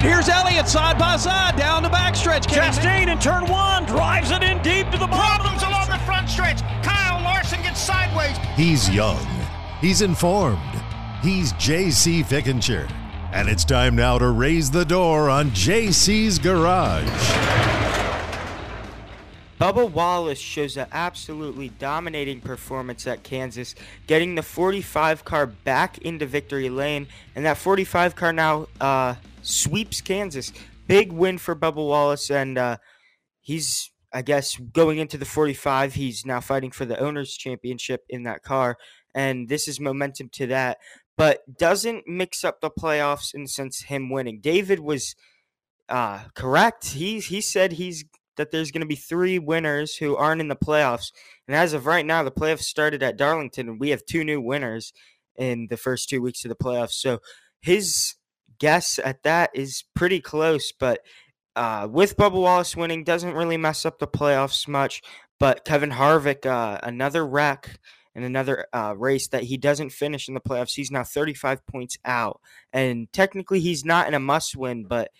Here's Elliott side by side down the backstretch. Chastain in turn one drives it in deep to the bottom. Problems along the front stretch. Kyle Larson gets sideways. He's young. He's informed. He's JC Fickenscher. And it's time now to raise the door on JC's Garage. Bubba Wallace shows an absolutely dominating performance at Kansas, getting the 45 car back into victory lane, and that 45 car now uh, sweeps Kansas. Big win for Bubba Wallace, and uh, he's, I guess, going into the 45. He's now fighting for the owners' championship in that car, and this is momentum to that. But doesn't mix up the playoffs in the sense him winning. David was uh, correct. He he said he's that there's going to be three winners who aren't in the playoffs. And as of right now, the playoffs started at Darlington, and we have two new winners in the first two weeks of the playoffs. So his guess at that is pretty close. But uh, with Bubba Wallace winning, doesn't really mess up the playoffs much. But Kevin Harvick, uh, another wreck in another uh, race that he doesn't finish in the playoffs. He's now 35 points out. And technically, he's not in a must win, but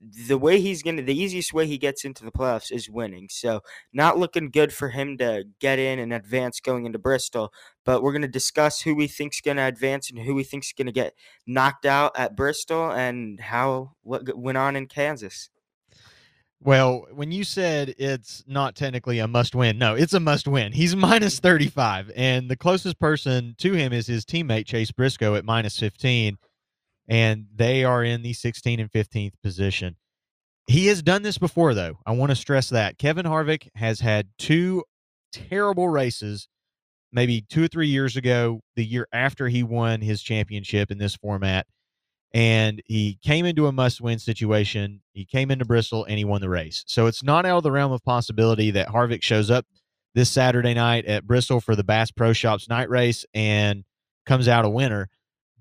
the way he's gonna the easiest way he gets into the playoffs is winning. So not looking good for him to get in and advance going into Bristol. But we're gonna discuss who we think's gonna advance and who we think's gonna get knocked out at Bristol and how what went on in Kansas. Well, when you said it's not technically a must win, no, it's a must win. He's minus 35, and the closest person to him is his teammate Chase Briscoe at minus 15 and they are in the 16 and 15th position. He has done this before, though. I want to stress that Kevin Harvick has had two terrible races, maybe two or three years ago, the year after he won his championship in this format. And he came into a must win situation. He came into Bristol and he won the race. So it's not out of the realm of possibility that Harvick shows up this Saturday night at Bristol for the Bass Pro Shops night race and comes out a winner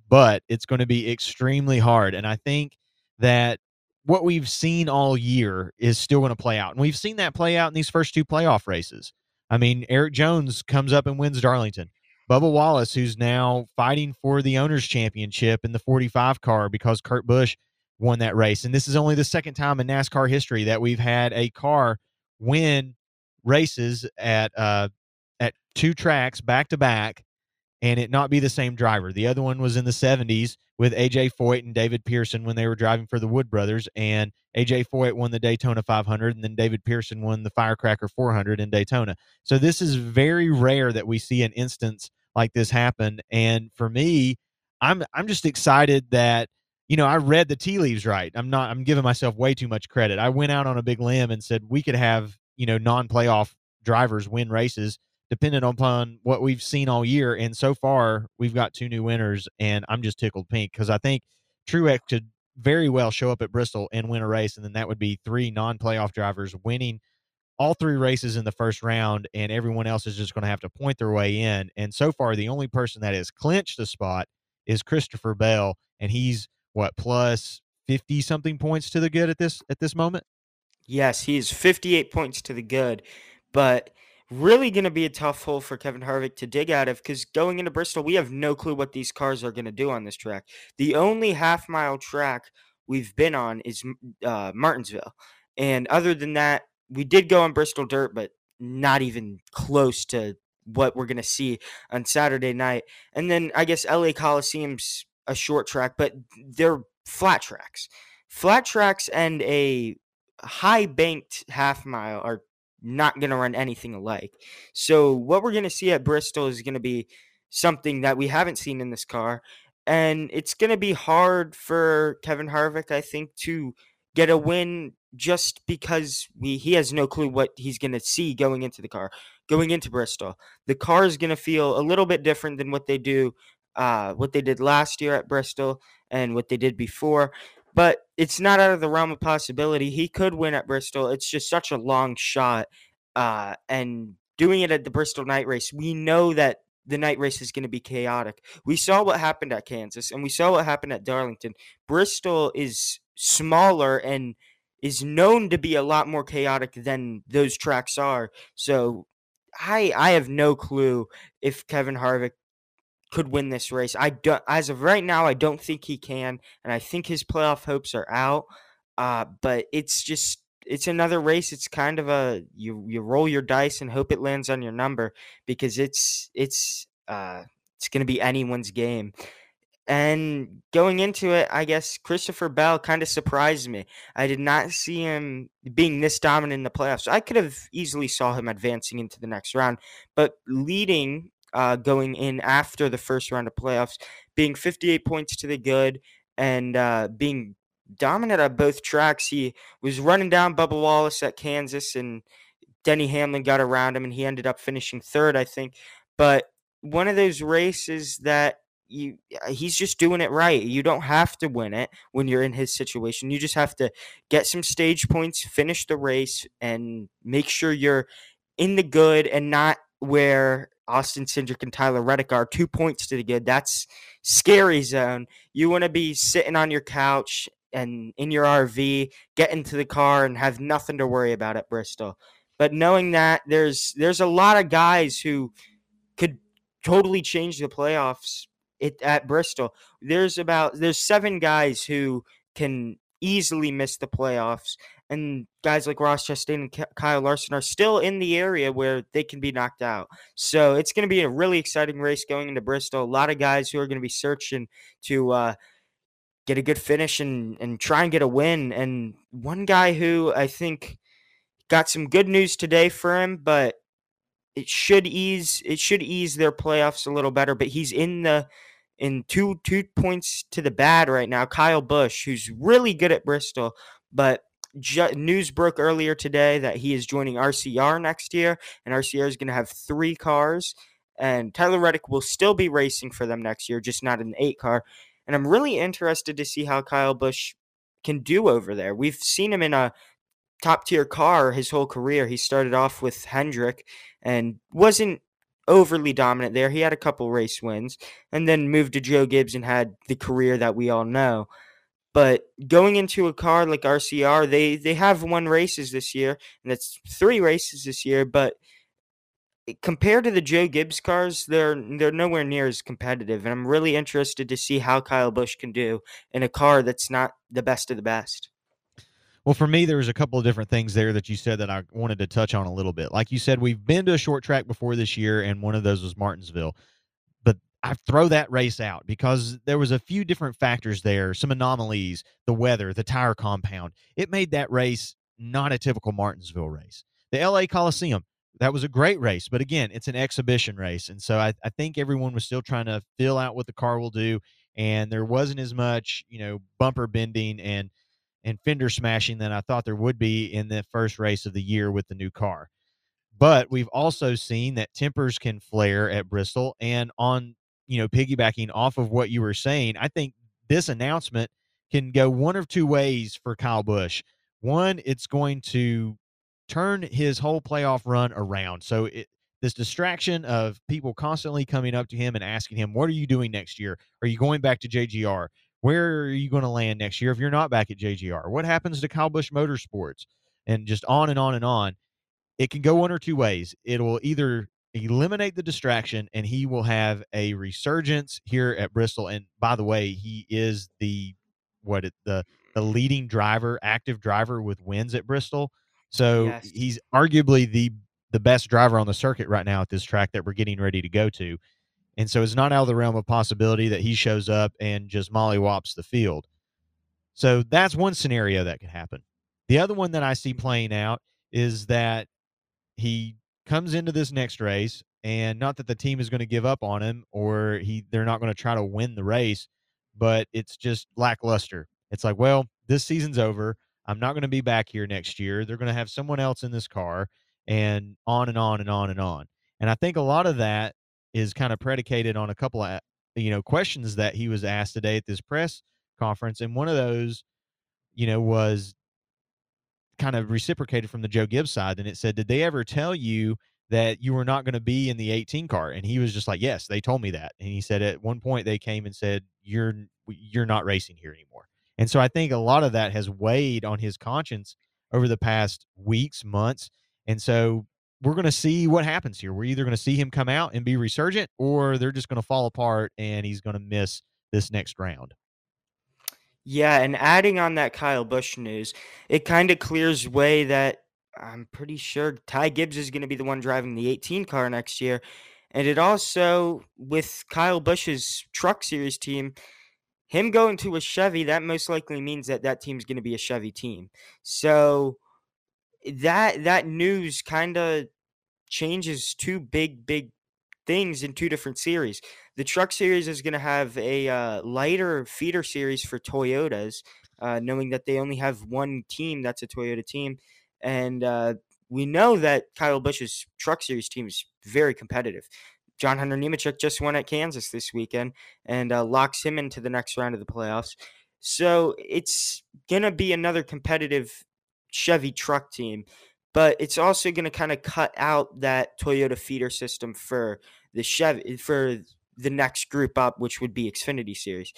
but it's going to be extremely hard. And I think that what we've seen all year is still going to play out. And we've seen that play out in these first two playoff races. I mean, Erik Jones comes up and wins Darlington. Bubba Wallace, who's now fighting for the owners' championship in the 45 car because Kurt Busch won that race. And this is only the second time in NASCAR history that we've had a car win races at uh, at two tracks back to back and it not be the same driver. The other one was in the 70s with AJ Foyt and David Pearson when they were driving for the Wood brothers. And AJ Foyt won the Daytona 500, and then David Pearson won the Firecracker 400 in Daytona. So this is very rare that we see an instance like this happen. And for me, I'm I'm just excited that you know I read the tea leaves right. I'm not I'm giving myself way too much credit. I went out on a big limb and said we could have you know non-playoff drivers win races depending upon what we've seen all year. And so far, we've got two new winners, and I'm just tickled pink because I think Truex could very well show up at Bristol and win a race, and then that would be three non-playoff drivers winning all three races in the first round, and everyone else is just going to have to point their way in. And so far, the only person that has clinched the spot is Christopher Bell, and he's what plus fifty something points to the good at this at this moment. Yes, he is 58 points to the good, but really going to be a tough hole for Kevin Harvick to dig out of because going into Bristol, we have no clue what these cars are going to do on this track. The only half mile track we've been on is uh, Martinsville. And other than that, we did go on Bristol Dirt, but not even close to what we're going to see on Saturday night. And then I guess LA Coliseum's a short track, but they're flat tracks. Flat tracks and a high banked half mile are not going to run anything alike. So what we're going to see at Bristol is going to be something that we haven't seen in this car and it's going to be hard for Kevin Harvick I think to get a win just because we he has no clue what he's going to see going into the car going into Bristol. The car is going to feel a little bit different than what they do uh, what they did last year at Bristol and what they did before but it's not out of the realm of possibility. He could win at Bristol. It's just such a long shot. Uh, and doing it at the Bristol night race, we know that the night race is going to be chaotic. We saw what happened at Kansas and we saw what happened at Darlington. Bristol is smaller and is known to be a lot more chaotic than those tracks are. So I I have no clue if Kevin Harvick could win this race. I don't, as of right now, I don't think he can, and I think his playoff hopes are out. Uh, but it's just it's another race. It's kind of a you you roll your dice and hope it lands on your number because it's it's uh it's going to be anyone's game. And going into it, I guess Christopher Bell kind of surprised me. I did not see him being this dominant in the playoffs. I could have easily saw him advancing into the next round, but leading uh, going in after the first round of playoffs, being 58 points to the good and uh, being dominant at both tracks. He was running down Bubba Wallace at Kansas, and Denny Hamlin got around him, and he ended up finishing third, I think. But one of those races that you he's just doing it right. You don't have to win it when you're in his situation. You just have to get some stage points, finish the race, and make sure you're in the good and not where Austin Cindric and Tyler Reddick are two points to the good. That's scary zone. You want to be sitting on your couch and in your RV, get into the car and have nothing to worry about at Bristol. But knowing that there's there's a lot of guys who could totally change the playoffs it, at Bristol. There's about there's seven guys who can easily miss the playoffs, and guys like Ross Chastain and Kyle Larson are still in the area where they can be knocked out. So it's going to be a really exciting race going into Bristol. A lot of guys who are going to be searching to. Uh, get a good finish and and try and get a win. And one guy who I think got some good news today for him, but it should ease it should ease their playoffs a little better. But he's in the in two two points to the bad right now. Kyle Busch, who's really good at Bristol, but ju- news broke earlier today that he is joining RCR next year, and RCR is going to have three cars. And Tyler Reddick will still be racing for them next year, just not the eight car. And I'm really interested to see how Kyle Busch can do over there. We've seen him in a top tier car his whole career. He started off with Hendrick and wasn't overly dominant there. He had a couple race wins and then moved to Joe Gibbs and had the career that we all know. But going into a car like RCR, they they have won races this year, and that's three races this year. But compared to the Joe Gibbs cars, they're they're nowhere near as competitive, and I'm really interested to see how Kyle Busch can do in a car that's not the best of the best. Well, for me, there was a couple of different things there that you said that I wanted to touch on a little bit. Like you said, we've been to a short track before this year, and one of those was Martinsville. But I throw that race out because there was a few different factors there, some anomalies, the weather, the tire compound. It made that race not a typical Martinsville race. The LA Coliseum, that was a great race. But again, it's an exhibition race. And so I, I think everyone was still trying to fill out what the car will do. And there wasn't as much, you know, bumper bending and and fender smashing than I thought there would be in the first race of the year with the new car. But we've also seen that tempers can flare at Bristol. And on, you know, piggybacking off of what you were saying, I think this announcement can go one of two ways for Kyle Busch. One, it's going to turn his whole playoff run around. So it, this distraction of people constantly coming up to him and asking him, "What are you doing next year? Are you going back to JGR? Where are you going to land next year if you're not back at JGR? What happens to Kyle Busch Motorsports?" And just on and on and on. It can go one or two ways. It will either eliminate the distraction and he will have a resurgence here at Bristol. And by the way, he is the what it, the the leading driver, active driver with wins at Bristol. So yes. he's arguably the the best driver on the circuit right now at this track that we're getting ready to go to. And so it's not out of the realm of possibility that he shows up and just mollywops the field. So that's one scenario that could happen. The other one that I see playing out is that he comes into this next race and not that the team is going to give up on him or he they're not going to try to win the race, but it's just lackluster. It's like, well, this season's over. I'm not going to be back here next year. They're going to have someone else in this car and on and on and on and on. And I think a lot of that is kind of predicated on a couple of you know questions that he was asked today at this press conference and one of those you know was kind of reciprocated from the Joe Gibbs side and it said did they ever tell you that you were not going to be in the 18 car and he was just like yes they told me that and he said at one point they came and said you're you're not racing here anymore and so I think a lot of that has weighed on his conscience over the past weeks, months. And so we're going to see what happens here. We're either going to see him come out and be resurgent, or they're just going to fall apart and he's going to miss this next round. Yeah, and adding on that Kyle Busch news, it kind of clears way that I'm pretty sure Ty Gibbs is going to be the one driving the 18 car next year. And it also, with Kyle Busch's truck series team, him going to a Chevy, that most likely means that that team's going to be a Chevy team. So that that news kind of changes two big big things in two different series. The truck series is going to have a uh, lighter feeder series for Toyotas, uh, knowing that they only have one team that's a Toyota team, and uh, we know that Kyle Busch's truck series team is very competitive. John Hunter Nemechek just won at Kansas this weekend and uh, locks him into the next round of the playoffs. So it's going to be another competitive Chevy truck team, but it's also going to kind of cut out that Toyota feeder system for the Chevy for the next group up, which would be Xfinity Series.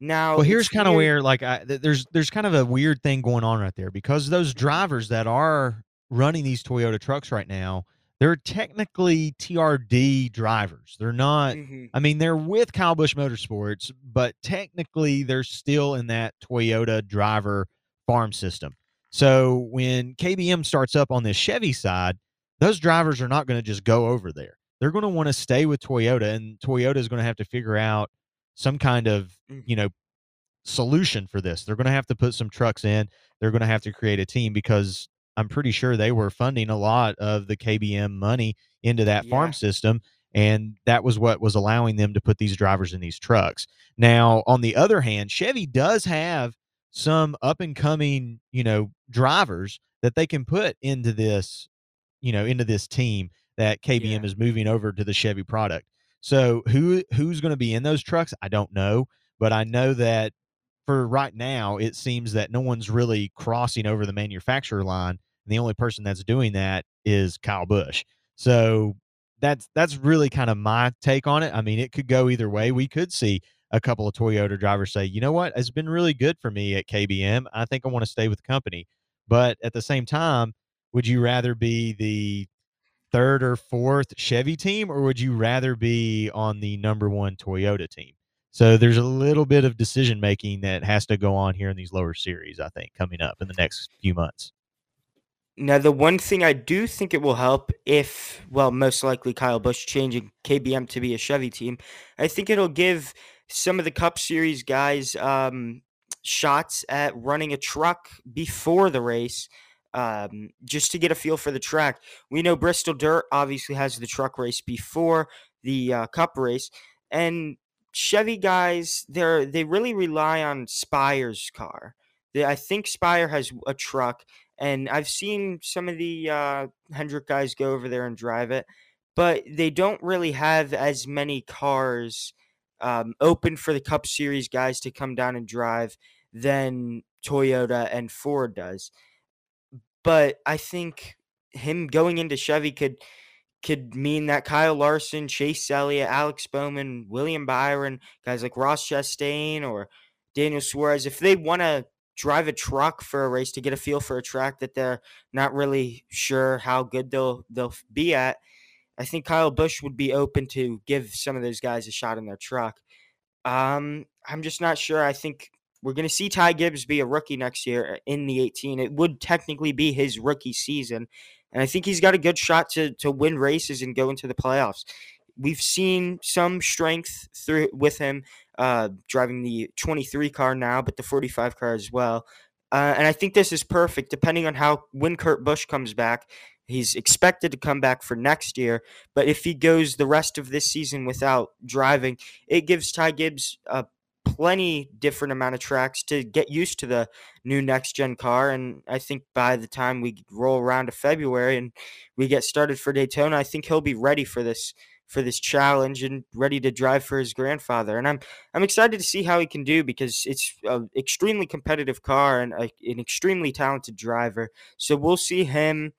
Now, well, here's kind of where like I, there's there's kind of a weird thing going on right there because those drivers that are running these Toyota trucks right now, they're technically TRD drivers. They're not. Mm-hmm. I mean, they're with Kyle Busch Motorsports, but technically they're still in that Toyota driver farm system. So when KBM starts up on this Chevy side, those drivers are not going to just go over there. They're going to want to stay with Toyota, and Toyota is going to have to figure out some kind of mm. you know solution for this. They're going to have to put some trucks in. They're going to have to create a team because I'm pretty sure they were funding a lot of the KBM money into that yeah. farm system. And that was what was allowing them to put these drivers in these trucks. Now, on the other hand, Chevy does have some up and coming, you know, drivers that they can put into this, you know, into this team that KBM yeah. is moving over to the Chevy product. So who who's going to be in those trucks? I don't know, but I know that for right now, it seems that no one's really crossing over the manufacturer line, and the only person that's doing that is Kyle Busch. So that's that's really kind of my take on it. I mean, it could go either way. We could see a couple of Toyota drivers say, you know what, it's been really good for me at KBM. I think I want to stay with the company. But at the same time, would you rather be the third or fourth Chevy team, or would you rather be on the number one Toyota team? So there's a little bit of decision making that has to go on here in these lower series, I think, coming up in the next few months. Now, the one thing I do think it will help if, well, most likely Kyle Busch changing KBM to be a Chevy team, I think it'll give some of the Cup Series guys um, shots at running a truck before the race um, just to get a feel for the track. We know Bristol Dirt obviously has the truck race before the uh, Cup race, and Chevy guys they're they really rely on Spire's car. They, I think Spire has a truck, and I've seen some of the uh, Hendrick guys go over there and drive it, but they don't really have as many cars um, open for the Cup Series guys to come down and drive than Toyota and Ford does. But I think him going into Chevy could could mean that Kyle Larson, Chase Elliott, Alex Bowman, William Byron, guys like Ross Chastain or Daniel Suarez, if they want to drive a truck for a race to get a feel for a track that they're not really sure how good they'll they'll be at, I think Kyle Busch would be open to give some of those guys a shot in their truck. Um, I'm just not sure. I think we're going to see Ty Gibbs be a rookie next year in the 18. It would technically be his rookie season, and I think he's got a good shot to to win races and go into the playoffs. We've seen some strength through with him uh, driving the 23 car now, but the 45 car as well. Uh, and I think this is perfect, depending on how when Kurt Busch comes back. He's expected to come back for next year, but if he goes the rest of this season without driving, it gives Ty Gibbs a plenty different amount of tracks to get used to the new next gen car. And I think by the time we roll around to February and we get started for Daytona, I think he'll be ready for this for this challenge and ready to drive for his grandfather. And I'm I'm excited to see how he can do because it's an extremely competitive car and a, an extremely talented driver. So we'll see him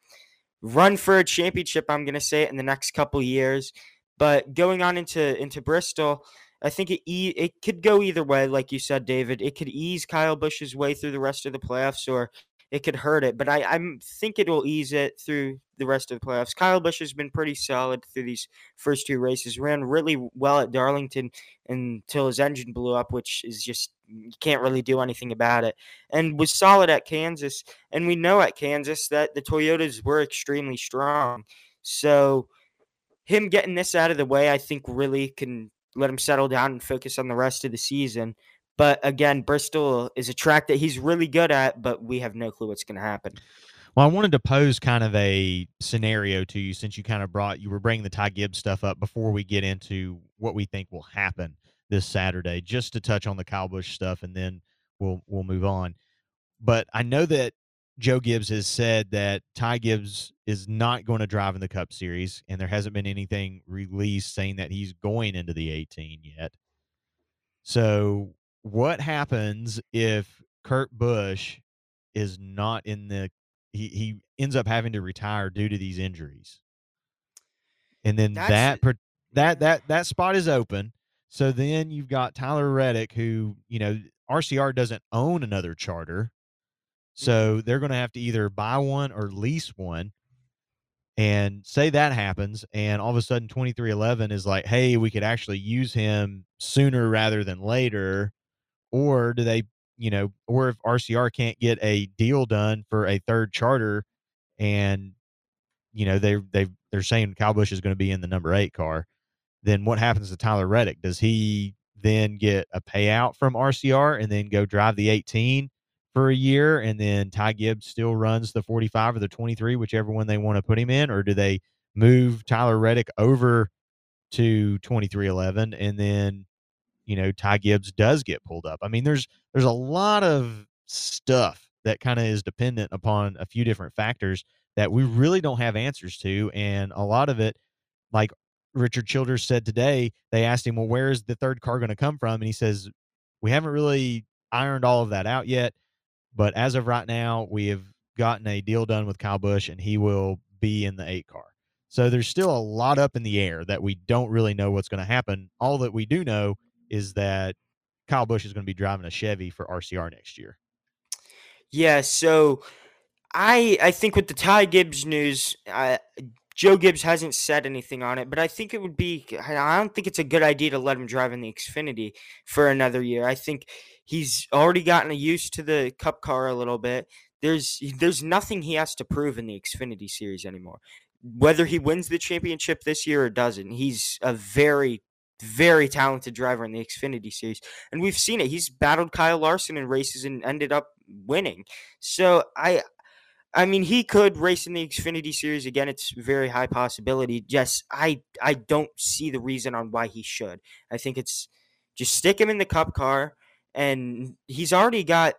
run for a championship. I'm going to say it in the next couple years. But going on into into Bristol, I think it it could go either way. Like you said, David, it could ease Kyle Busch's way through the rest of the playoffs, or it could hurt it. But I I think it will ease it through the rest of the playoffs. Kyle Busch has been pretty solid through these first two races. Ran really well at Darlington until his engine blew up, which is just you can't really do anything about it. And was solid at Kansas, and we know at Kansas that the Toyotas were extremely strong. So him getting this out of the way, I think, really can let him settle down and focus on the rest of the season. But again, Bristol is a track that he's really good at, but we have no clue what's going to happen. Well, I wanted to pose kind of a scenario to you since you kind of brought you were bringing the Ty Gibbs stuff up before we get into what we think will happen this Saturday, just to touch on the Kyle Busch stuff, and then we'll we'll move on. But I know that Joe Gibbs has said that Ty Gibbs is not going to drive in the Cup Series, and there hasn't been anything released saying that he's going into the 18 yet. So, what happens if Kurt Busch is not in the he he ends up having to retire due to these injuries. And then That's- that that that that spot is open. So then you've got Tyler Reddick who, you know, RCR doesn't own another charter. Mm-hmm. So they're going to have to either buy one or lease one. And say that happens and all of a sudden 2311 is like, "Hey, we could actually use him sooner rather than later." Or do they you know, or if RCR can't get a deal done for a third charter, and you know they they they're saying Kyle Busch is going to be in the number eight car, then what happens to Tyler Reddick? Does he then get a payout from RCR and then go drive the 18 for a year, and then Ty Gibbs still runs the 45 or the 23, whichever one they want to put him in, or do they move Tyler Reddick over to 2311 and then you know Ty Gibbs does get pulled up. I mean, there's there's a lot of stuff that kind of is dependent upon a few different factors that we really don't have answers to, and a lot of it, like Richard Childress said today, they asked him, "Well, where is the third car going to come from?" And he says, "We haven't really ironed all of that out yet, but as of right now, we have gotten a deal done with Kyle Busch, and he will be in the eight car." So there's still a lot up in the air that we don't really know what's going to happen. All that we do know is that Kyle Busch is going to be driving a Chevy for RCR next year. Yeah, so I I think with the Ty Gibbs news, uh, Joe Gibbs hasn't said anything on it, but I think it would be. I don't think it's a good idea to let him drive in the Xfinity for another year. I think he's already gotten used to the Cup car a little bit. There's there's nothing he has to prove in the Xfinity series anymore. Whether he wins the championship this year or doesn't, he's a very very talented driver in the Xfinity series. And we've seen it. He's battled Kyle Larson in races and ended up winning. So I I mean he could race in the Xfinity series again. It's very high possibility. Yes, I I don't see the reason on why he should. I think it's just stick him in the cup car and he's already got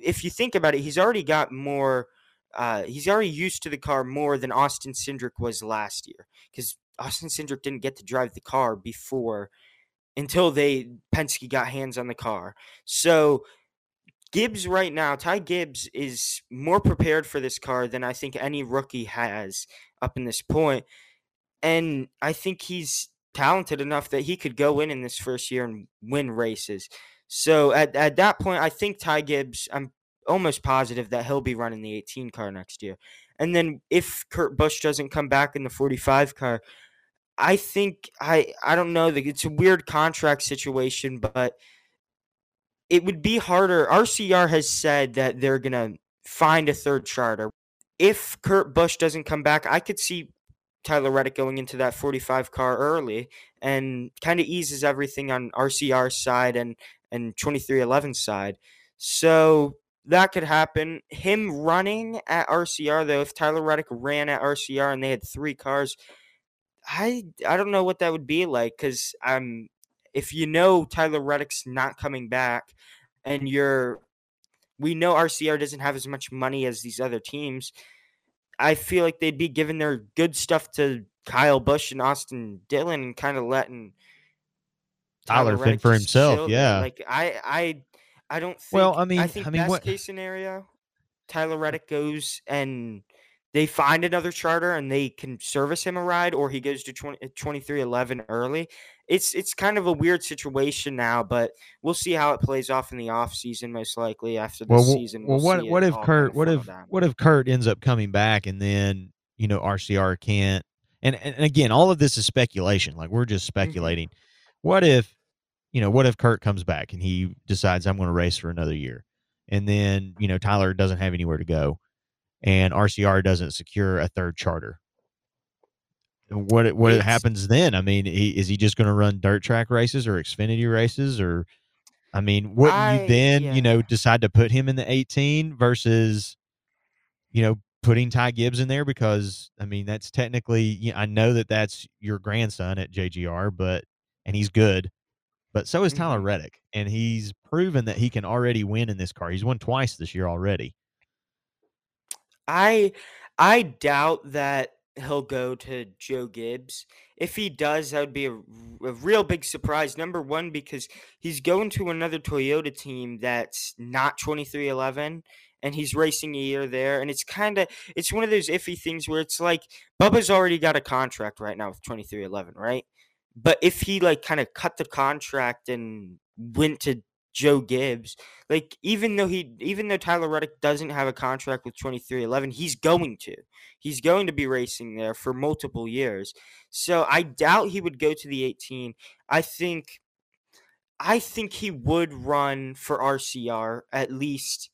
if you think about it, he's already got more uh, he's already used to the car more than Austin Cindric was last year because Austin Cindric didn't get to drive the car before until they Penske got hands on the car. So Gibbs right now, Ty Gibbs is more prepared for this car than I think any rookie has up in this point. And I think he's talented enough that he could go in in this first year and win races. So at, at that point, I think Ty Gibbs, I'm almost positive that he'll be running the 18 car next year. And then if Kurt Busch doesn't come back in the 45 car, I think I I don't know it's a weird contract situation, but it would be harder. RCR has said that they're gonna find a third charter. If Kurt Busch doesn't come back, I could see Tyler Reddick going into that 45 car early and kind of eases everything on RCR's side and and 2311 side. So that could happen. Him running at RCR though, if Tyler Reddick ran at RCR and they had three cars, I I don't know what that would be like because I'm if you know Tyler Reddick's not coming back and you're we know RCR doesn't have as much money as these other teams. I feel like they'd be giving their good stuff to Kyle Busch and Austin Dillon and kind of letting Tyler fend Reddick for himself, yeah. Like I I I don't think Well, I mean- I think I mean, best what- case scenario, Tyler Reddick goes and they find another charter and they can service him a ride or he goes to 20, 2311 early. it's it's kind of a weird situation now, but we'll see how it plays off in the off season. Most likely after the well, season. well, we'll what what if Kurt? What if down. what if Kurt ends up coming back and then you know RCR can't? And and again, all of this is speculation. Like we're just Mm-hmm. speculating. What if you know? What if Kurt comes back and he decides I'm going to race for another year, and then you know Tyler doesn't have anywhere to go, and RCR doesn't secure a third charter. What what It's- happens then? I mean, he, is he just going to run dirt track races or Xfinity races or? I mean, wouldn't you then, yeah. you know, decide to put him in the 18 versus, you know, putting Ty Gibbs in there because I mean that's technically you I know that that's your grandson at JGR, but and he's good, but so is Tyler Mhm. Reddick, and he's proven that he can already win in this car. He's won twice this year already. I I doubt that he'll go to Joe Gibbs. If he does, that would be a real big surprise. Number one, because he's going to another Toyota team that's not twenty three eleven, and he's racing a year there. And it's kind of it's one of those iffy things where it's like Bubba's already got a contract right now with twenty three eleven, right? But if he like kind of cut the contract and went to Joe Gibbs, like even though he even though Tyler Reddick doesn't have a contract with 2311, he's going to. He's going to be racing there for multiple years. So I doubt he would go to the 18. I think I think he would run for RCR at least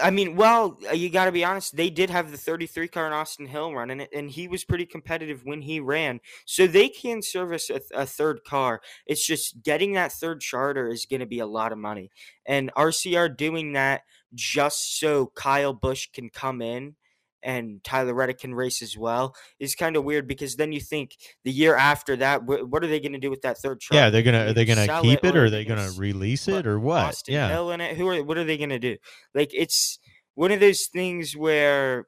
I mean, well, uh, you got to be honest. They did have the 33 car in Austin Hill running it, and he was pretty competitive when he ran. So they can service a, a third car. It's just getting that third charter is going to be a lot of money. And RCR doing that just so Kyle Busch can come in and Tyler Reddick can race as well is kind of weird because then you think the year after that, wh- what are they going to do with that third charter? Yeah, they're gonna are they gonna keep it or are they gonna s- release it or what? Austin Yeah. Hill in it. Who are what are they gonna do? Like it's one of those things where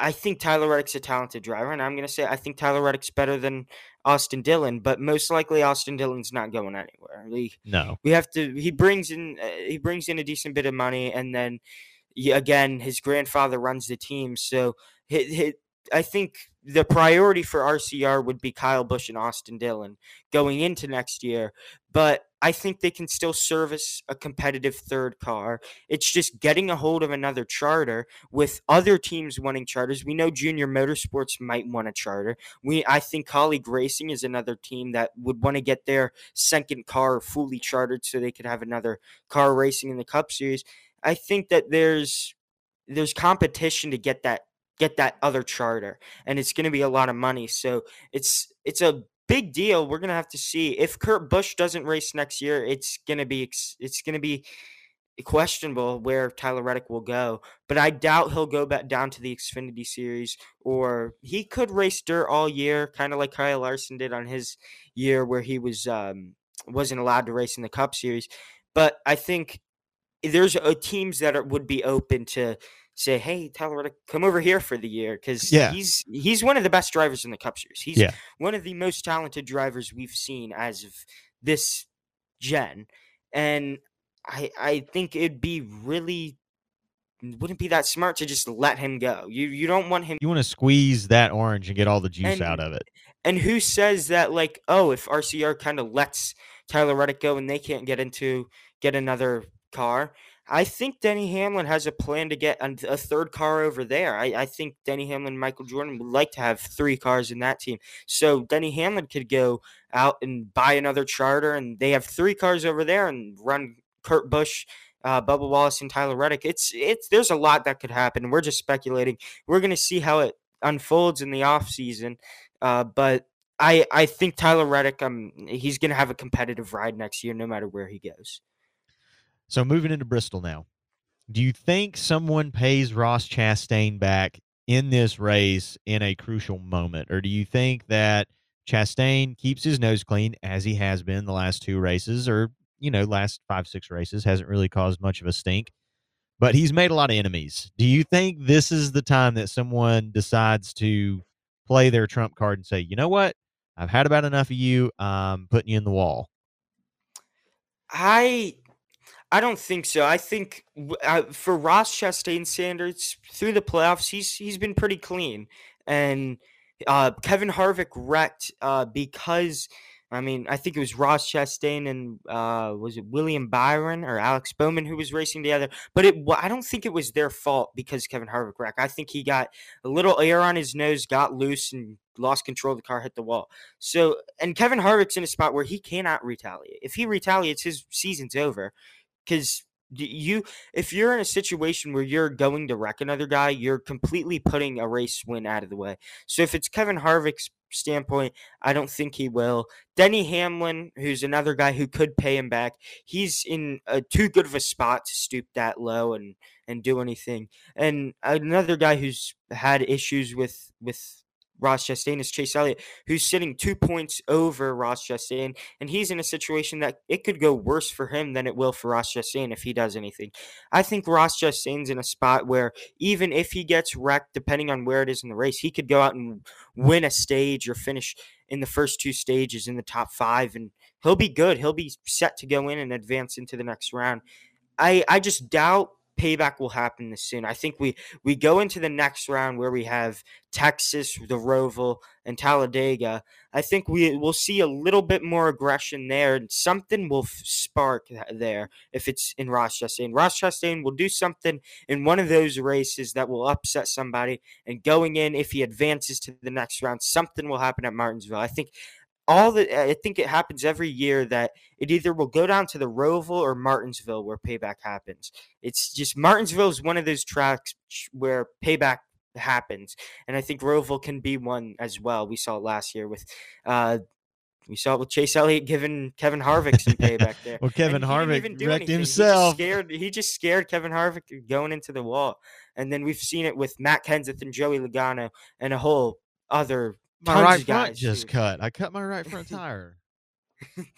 I think Tyler Reddick's a talented driver, and I'm gonna say I think Tyler Reddick's better than Austin Dillon, but most likely Austin Dillon's not going anywhere. Like, No. we have to. He brings in uh, he brings in a decent bit of money, and then again, his grandfather runs the team, so I think the priority for RCR would be Kyle Busch and Austin Dillon going into next year, but I think they can still service a competitive third car. It's just getting a hold of another charter with other teams wanting charters. We know Junior Motorsports might want a charter. We I think Kaulig Racing is another team that would want to get their second car fully chartered so they could have another car racing in the Cup Series. I think that there's there's competition to get that get that other charter and it's going to be a lot of money. So it's it's a big deal. We're going to have to see if Kurt Busch doesn't race next year, it's going to be it's going to be questionable where Tyler Reddick will go, but I doubt he'll go back down to the Xfinity series or he could race dirt all year, kind of like Kyle Larson did on his year where he was um wasn't allowed to race in the Cup series. But I think there's uh, teams that are, would be open to say, "Hey, Tyler Reddick, come over here for the year," because Yeah. he's he's one of the best drivers in the Cup Series. He's Yeah. one of the most talented drivers we've seen as of this gen, and I I think it'd be really wouldn't be that smart to just let him go. You you don't want him. You want to squeeze that orange and get all the juice And- out of it. And who says that like, oh, if RCR kind of lets Tyler Reddick go and they can't get into get another car, I think Denny Hamlin has a plan to get a third car over there. I, I think Denny Hamlin and Michael Jordan would like to have three cars in that team. So Denny Hamlin could go out and buy another charter, and they have three cars over there and run Kurt Busch. Uh, Bubba Wallace and Tyler Reddick. It's it's there's a lot that could happen. We're just speculating. We're gonna see how it unfolds in the off season. Uh, but I I think Tyler Reddick, um, he's gonna have a competitive ride next year, no matter where he goes. So moving into Bristol now. Do you think someone pays Ross Chastain back in this race in a crucial moment? Or do you think that Chastain keeps his nose clean as he has been the last two races or, you know, last five, six races, hasn't really caused much of a stink, but he's made a lot of enemies. Do you think this is the time that someone decides to play their trump card and say, you know what? I've had about enough of you. I'm putting you in the wall. I I don't think so. I think uh, for Ross Chastain standards through the playoffs, he's he's been pretty clean, and uh, Kevin Harvick wrecked uh, because I mean, I think it was Ross Chastain and uh, was it William Byron or Alex Bowman who was racing together. But it, I don't think it was their fault because Kevin Harvick wrecked. I think he got a little air on his nose, got loose, and lost control the car, hit the wall. So, and Kevin Harvick's in a spot where he cannot retaliate. If he retaliates, his season's over because you if you're in a situation where you're going to wreck another guy, you're completely putting a race win out of the way. So if it's Kevin Harvick's standpoint, I don't think he will. Denny Hamlin, who's another guy who could pay him back, he's in a too good of a spot to stoop that low and and do anything. And another guy who's had issues with with Ross Chastain is Chase Elliott, who's sitting two points over Ross Chastain, and he's in a situation that it could go worse for him than it will for Ross Chastain if he does anything. I think Ross Chastain's in a spot where even if he gets wrecked, depending on where it is in the race, he could go out and win a stage or finish in the first two stages in the top five, and he'll be good. He'll be set to go in and advance into the next round. I, I just doubt payback will happen this soon. I think we we go into the next round where we have Texas, the Roval, and Talladega. I think we will see a little bit more aggression there, and something will f- spark there if it's in Ross Chastain. Ross Chastain will do something in one of those races that will upset somebody, and going in, if he advances to the next round, something will happen at Martinsville. I think all the I think it happens every year that it either will go down to the Roval or Martinsville where payback happens. It's just Martinsville is one of those tracks where payback happens, and I think Roval can be one as well. We saw it last year with. Uh, we saw it with Chase Elliott giving Kevin Harvick some payback there. well, Kevin Harvick wrecked anything. himself. He scared. He just scared Kevin Harvick going into the wall, and then we've seen it with Matt Kenseth and Joey Logano and a whole other my right front just cut. I cut my right front tire.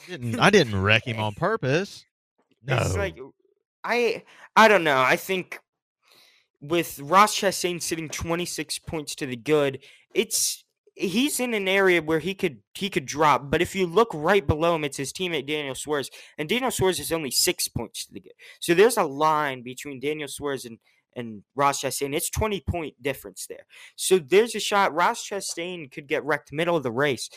didn't I didn't wreck him on purpose. No. It's like uh, I I don't know. I think with Ross Chastain sitting 26 points to the good, it's he's in an area where he could he could drop. But if you look right below him, it's his teammate Daniel Suarez, and Daniel Suarez is only six points to the good. So there's a line between Daniel Suarez and and Ross Chastain. It's 20 point difference there. So there's a shot. Ross Chastain could get wrecked middle of the race.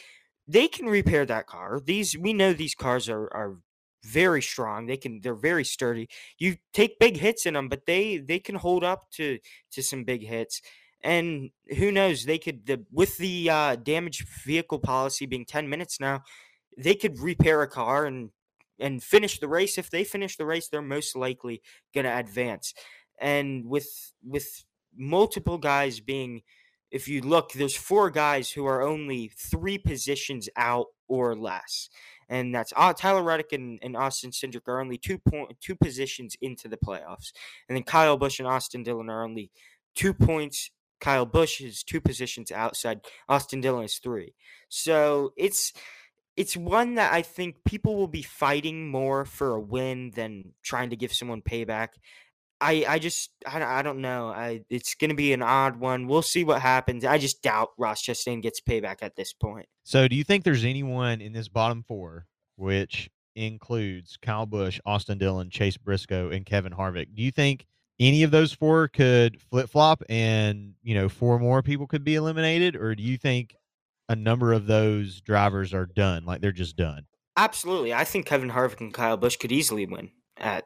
They can repair that car. These we know these cars are are very strong. They can they're very sturdy. You take big hits in them, but they they can hold up to to some big hits. And who knows? They could the with the uh, damaged vehicle policy being 10 minutes now, they could repair a car and and finish the race. If they finish the race, they're most likely going to advance and with with multiple guys being if you look there's four guys who are only three positions out or less and that's uh, Tyler Reddick and, and Austin Cindric are only two point two positions into the playoffs, and then Kyle Busch and Austin Dillon are only two points. Kyle Busch is two positions outside. Austin Dillon is three. So it's it's one that I think people will be fighting more for a win than trying to give someone payback. I I just I, I don't know. I it's going to be an odd one. We'll see what happens. I just doubt Ross Chastain gets payback at this point. So, do you think there's anyone in this bottom four, which includes Kyle Busch, Austin Dillon, Chase Briscoe, and Kevin Harvick? Do you think any of those four could flip flop, and you know four more people could be eliminated, or do you think a number of those drivers are done, like they're just done? Absolutely, I think Kevin Harvick and Kyle Busch could easily win at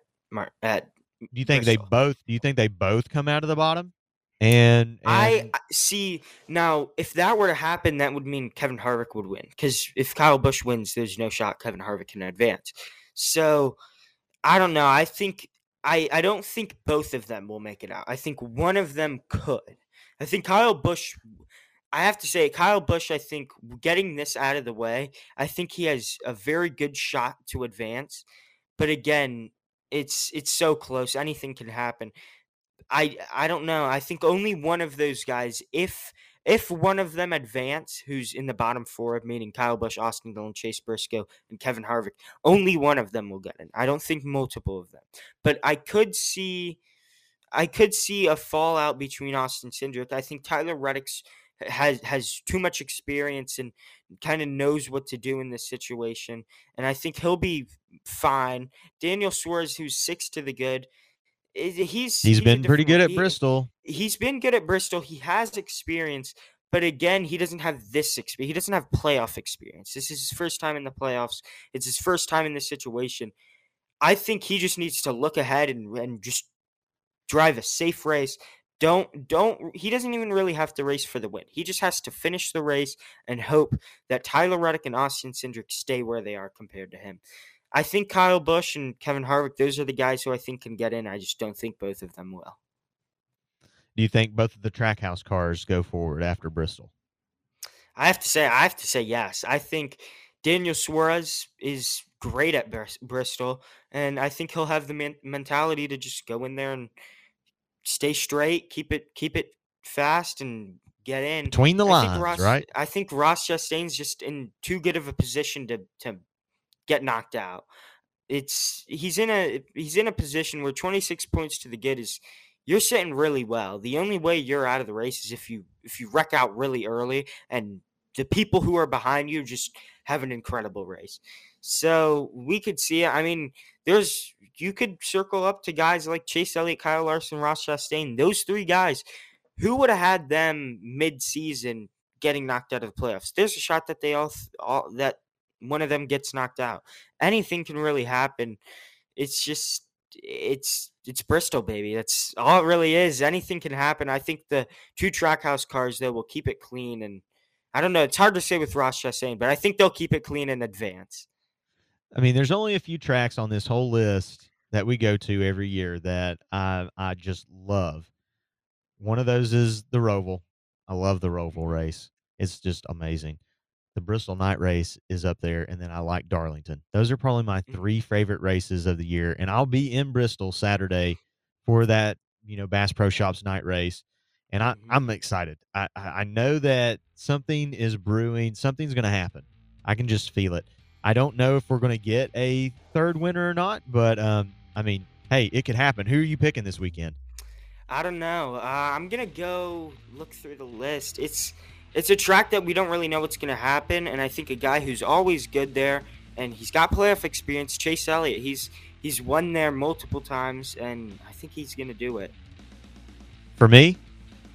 at do you think they both? Do you think they both come out of the bottom? And, and, I see now. If that were to happen, that would mean Kevin Harvick would win. Because if Kyle Busch wins, there's no shot Kevin Harvick can advance. So I don't know. I think I I don't think both of them will make it out. I think one of them could. I think Kyle Busch. I have to say, Kyle Busch. I think getting this out of the way, I think he has a very good shot to advance. But again, it's it's so close. Anything can happen. I I don't know. I think only one of those guys, if if one of them advance, who's in the bottom four, meaning Kyle Busch, Austin Dillon, Chase Briscoe, and Kevin Harvick, only one of them will get in. I don't think multiple of them, but I could see, I could see a fallout between Austin Cindric. I think Tyler Reddick's has has too much experience and kind of knows what to do in this situation. And I think he'll be fine. Daniel Suarez, who's six to the good, he's he's, he's been pretty good at he, Bristol. He's been good at Bristol. He has experience, But again, he doesn't have this experience. He doesn't have playoff experience. This is his first time in the playoffs. It's his first time in this situation. I think he just needs to look ahead and, and just drive a safe race. Don't don't he doesn't even really have to race for the win. He just has to finish the race and hope that Tyler Reddick and Austin Cindric stay where they are compared to him. I think Kyle Busch and Kevin Harvick, those are the guys who I think can get in. I just don't think both of them will. Do you think both of the trackhouse cars go forward after Bristol? I have to say, I have to say yes. I think Daniel Suarez is great at Bristol, and I think he'll have the man- mentality to just go in there and stay straight, keep it keep it fast, and get in between the I lines, Ross, right? I think Ross Chastain's just in too good of a position to to get knocked out. It's he's in a he's in a position where 26 points to the good is you're sitting really well. The only way you're out of the race is if you if you wreck out really early and the people who are behind you just have an incredible race. So we could see. I mean, there's you could circle up to guys like Chase Elliott, Kyle Larson, Ross Chastain. Those three guys, who would have had them mid-season getting knocked out of the playoffs? There's a shot that they all, all that one of them gets knocked out. Anything can really happen. It's just it's it's Bristol, baby. That's all it really is. Anything can happen. I think the two trackhouse cars though will keep it clean, and I don't know. It's hard to say with Ross Chastain, but I think they'll keep it clean in advance. I mean, there's only a few tracks on this whole list that we go to every year that I I just love. One of those is the Roval. I love the Roval race. It's just amazing the Bristol Night Race is up there, and then I like Darlington. Those are probably my mm. three favorite races of the year, and I'll be in Bristol Saturday for that you know Bass Pro Shops Night Race, and I, mm-hmm. I'm excited. I I know that something is brewing, something's going to happen. I can just feel it. I don't know if we're going to get a third winner or not, but um, I mean, hey, it could happen. Who are you picking this weekend? I don't know. Uh, I'm gonna go look through the list. It's it's a track that we don't really know what's going to happen, and I think a guy who's always good there, and he's got playoff experience, Chase Elliott. He's he's won there multiple times, and I think he's going to do it. For me,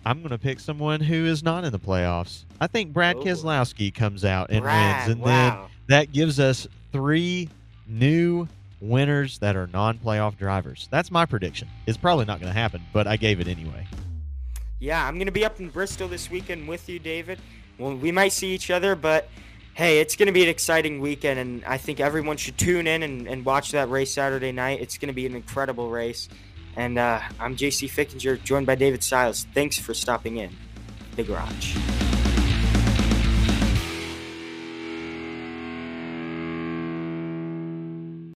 I'm going to pick someone who is not in the playoffs. I think Brad oh. Keselowski comes out and Brad, wins, and wow. then that gives us three new winners that are non-playoff drivers. That's my prediction. It's probably not going to happen, but I gave it anyway yeah, I'm going to be up in Bristol this weekend with you, David. Well, we might see each other, but hey, it's going to be an exciting weekend, and I think everyone should tune in and, and watch that race Saturday night. It's going to be an incredible race. And uh, I'm JC Fickenscher, joined by David Styles. Thanks for stopping in. The Garage.